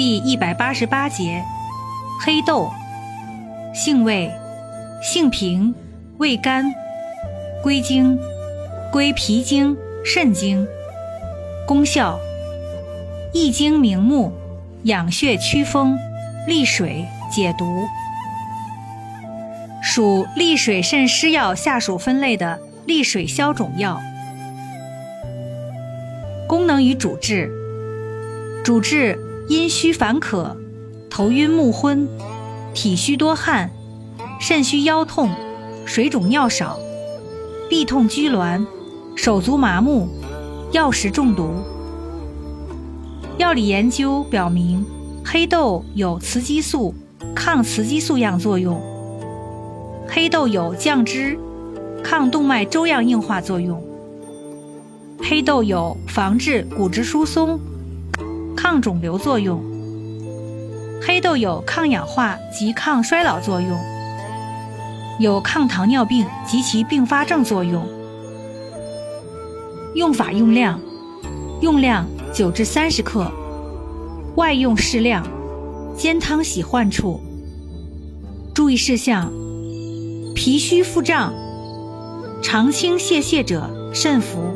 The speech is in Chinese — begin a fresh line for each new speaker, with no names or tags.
第一百八十八节，黑豆，性味，性平，味甘，归经，归脾经、肾经。功效，益精明目，养血祛风，利水解毒。属利水渗湿药下属分类的利水消肿药。功能与主治，主治阴虚烦渴、头晕目昏、体虚多汗、肾虚腰痛、水肿尿少、臂痛拘挛、手足麻木、药食中毒。药理研究表明，黑豆有雌激素、抗雌激素样作用。黑豆有降脂、抗动脉粥样硬化作用。黑豆有防治骨质疏松、抗肿瘤作用。黑豆有抗氧化及抗衰老作用，有抗糖尿病及其并发症作用。用法用量：用量九至三十克，外用适量，煎汤洗患处。注意事项：脾虚腹胀、肠清泄泻者慎服。